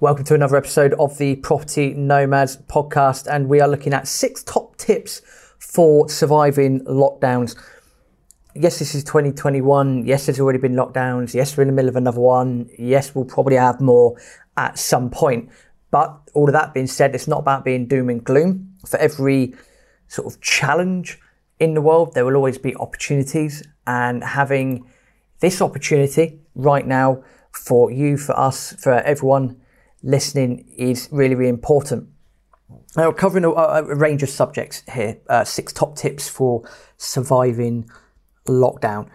Welcome to another episode of the Property Nomads podcast, and we are looking at six top tips for surviving lockdowns. Yes, this is 2021. Yes, there's already been lockdowns. Yes, we're in the middle of another one. Yes, we'll probably have more at some point. But all of that being said, it's not about being doom and gloom. For every sort of challenge in the world, there will always be opportunities, and having this opportunity right now for you, for us, for everyone listening is really, really important. Now, covering a, a range of subjects here, uh, six top tips for surviving lockdown.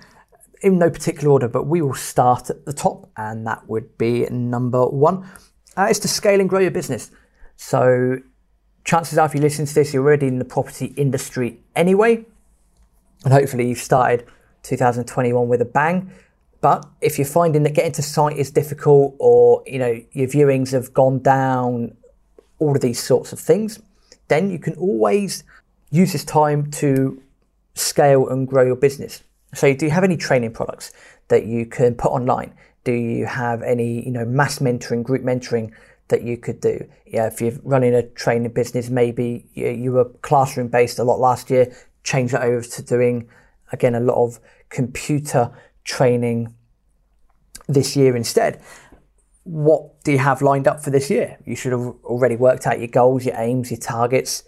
In no particular order, but we will start at the top, and that would be number one. Uh, is to scale and grow your business. So, chances are, if you listen to this, you're already in the property industry anyway, and hopefully you've started 2021 with a bang. But if you're finding that getting to site is difficult or you know your viewings have gone down, all of these sorts of things, then you can always use this time to scale and grow your business. So do you have any training products that you can put online? Do you have any, you know, mass mentoring, group mentoring that you could do? Yeah, if you're running a training business, maybe you, you were classroom based a lot last year, change that over to doing again a lot of computer training this year instead. What do you have lined up for this year? You should have already worked out your goals, your aims, your targets.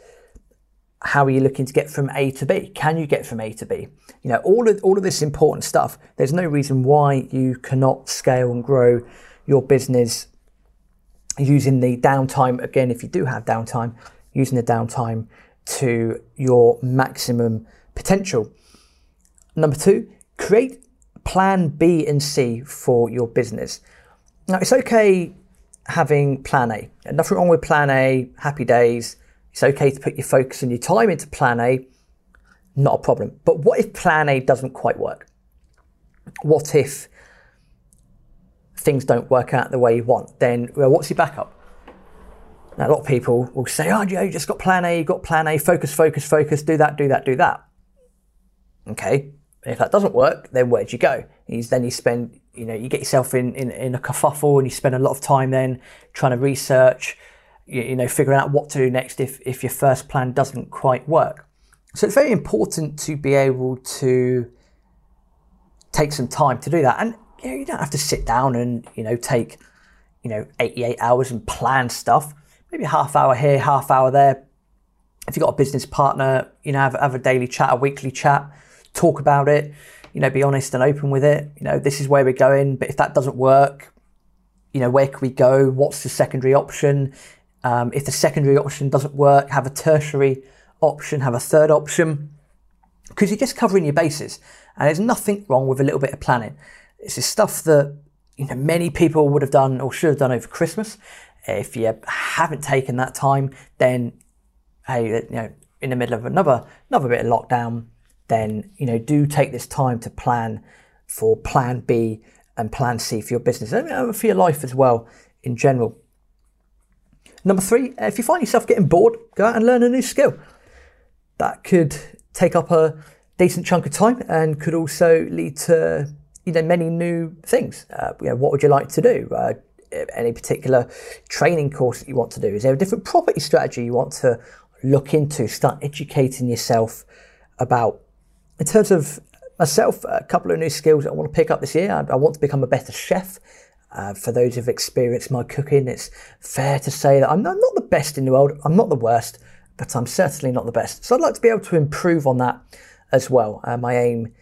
How are you looking to get from A to B? Can you get from A to B? You know, all of all of this important stuff. There's no reason why you cannot scale and grow your business using the downtime again if you do have downtime using the downtime to your maximum potential number two create plan B and C for your business. Now, it's okay having plan A. Nothing wrong with plan A, happy days. It's okay to put your focus and your time into plan A, not a problem. But what if plan A doesn't quite work? What if things don't work out the way you want? Then, well, what's your backup? Now, a lot of people will say, oh, you just got plan A, you got plan A, focus, focus, focus, do that, do that, do that. Okay, and if that doesn't work, then where do you go? Then you spend, you know, you get yourself in, in, in a kerfuffle and you spend a lot of time then trying to research, you, you know, figuring out what to do next if, if your first plan doesn't quite work. So it's very important to be able to take some time to do that. And you, know, you don't have to sit down and, you know, take, you know, 88 hours and plan stuff. Maybe half hour here, half hour there. If you've got a business partner, you know, have, have a daily chat, a weekly chat talk about it, you know, be honest and open with it. You know, this is where we're going, but if that doesn't work, you know, where can we go? What's the secondary option? Um, if the secondary option doesn't work, have a tertiary option, have a third option, because you're just covering your bases. And there's nothing wrong with a little bit of planning. This is stuff that you know many people would have done or should have done over Christmas. If you haven't taken that time, then hey, you know, in the middle of another another bit of lockdown, then you know do take this time to plan for plan B and plan C for your business and for your life as well in general. Number three, if you find yourself getting bored, go out and learn a new skill. That could take up a decent chunk of time and could also lead to you know many new things. Uh, you know, what would you like to do? Uh, any particular training course that you want to do? Is there a different property strategy you want to look into? Start educating yourself about in terms of myself, a couple of new skills I want to pick up this year. I, I want to become a better chef. Uh, for those who've experienced my cooking, it's fair to say that I'm not, not, the best in the world. I'm not the worst, but I'm certainly not the best. So I'd like to be able to improve on that as well. Uh, my aim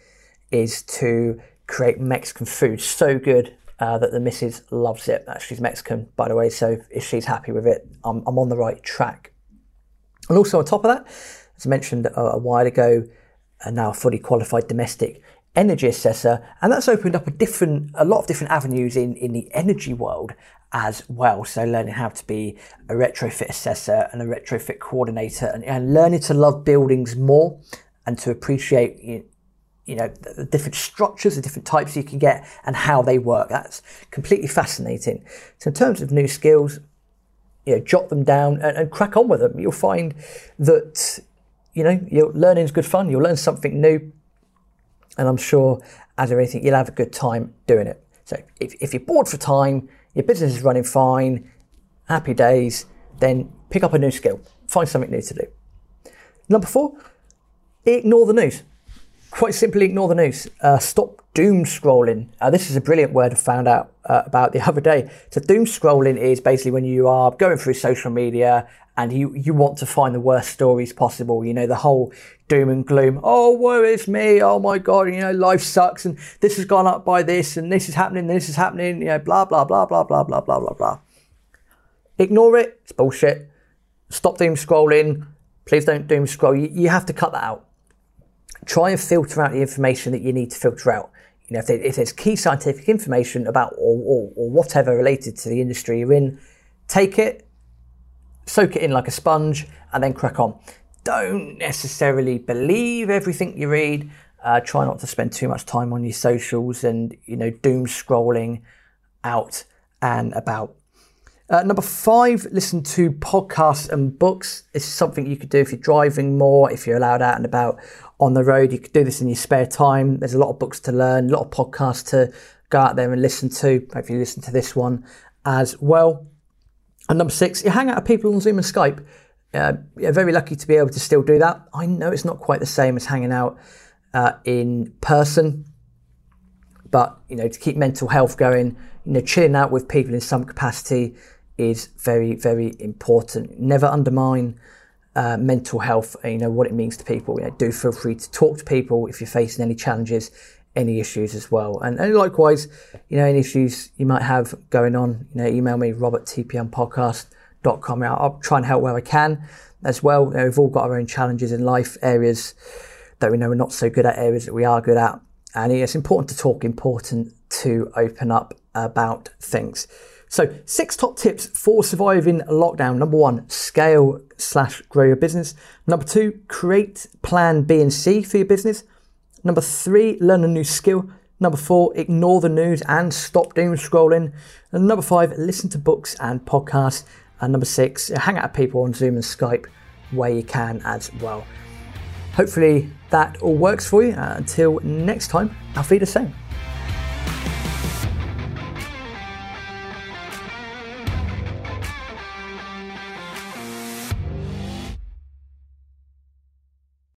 is to create Mexican food so good uh, that the missus loves it. She's Mexican, by the way, so if she's happy with it, I'm, I'm on the right track. And also on top of that, as I mentioned a, a while ago, and now a fully qualified domestic energy assessor, and that's opened up a different, a lot of different avenues in, in the energy world as well. So learning how to be a retrofit assessor and a retrofit coordinator, and, and learning to love buildings more and to appreciate you, you know the different structures, the different types you can get, and how they work. That's completely fascinating. So in terms of new skills, you know, jot them down and, and crack on with them. You'll find that you know, you're, learning is good fun. You'll learn something new. And I'm sure, as with anything, you'll have a good time doing it. So if, if you're bored for time, your business is running fine, happy days. Then pick up a new skill, find something new to do. Number four, ignore the news. Quite simply, ignore the news. Uh, stop doom scrolling. Uh, this is a brilliant word I found out uh, about the other day. So, doom scrolling is basically when you are going through social media and you, you want to find the worst stories possible. You know, the whole doom and gloom. Oh, woe is me. Oh my God, you know, life sucks and this has gone up by this and this is happening, this is happening, you know, blah, blah, blah, blah, blah, blah, blah, blah, blah. Ignore it. It's bullshit. Stop doom scrolling. Please don't doom scroll. You, you have to cut that out. Try and filter out the information that you need to filter out. You know, if, there, if there's key scientific information about or, or, or whatever related to the industry you're in, take it, soak it in like a sponge, and then crack on. Don't necessarily believe everything you read. Uh, try not to spend too much time on your socials and you know doom scrolling out and about. Uh, number five, listen to podcasts and books. Is something you could do if you're driving more, if you're allowed out and about on the road. You could do this in your spare time. There's a lot of books to learn, a lot of podcasts to go out there and listen to. Hopefully, you listen to this one as well. And number six, you hang out with people on Zoom and Skype. Uh, you're very lucky to be able to still do that. I know it's not quite the same as hanging out uh, in person, but you know, to keep mental health going, you know, chilling out with people in some capacity is very, very important. Never undermine uh, mental health, you know, what it means to people. You know, do feel free to talk to people if you're facing any challenges, any issues as well. And, and likewise, you know, any issues you might have going on, you know, email me, roberttpmpodcast.com. I'll try and help where I can as well. You know, we've all got our own challenges in life, areas that we know we're not so good at, areas that we are good at. And it's important to talk, important to open up about things. So, six top tips for surviving lockdown. Number one, scale slash grow your business. Number two, create plan B and C for your business. Number three, learn a new skill. Number four, ignore the news and stop doom scrolling. And number five, listen to books and podcasts. And number six, hang out with people on Zoom and Skype where you can as well. Hopefully that all works for you. Uh, until next time, I'll be the same.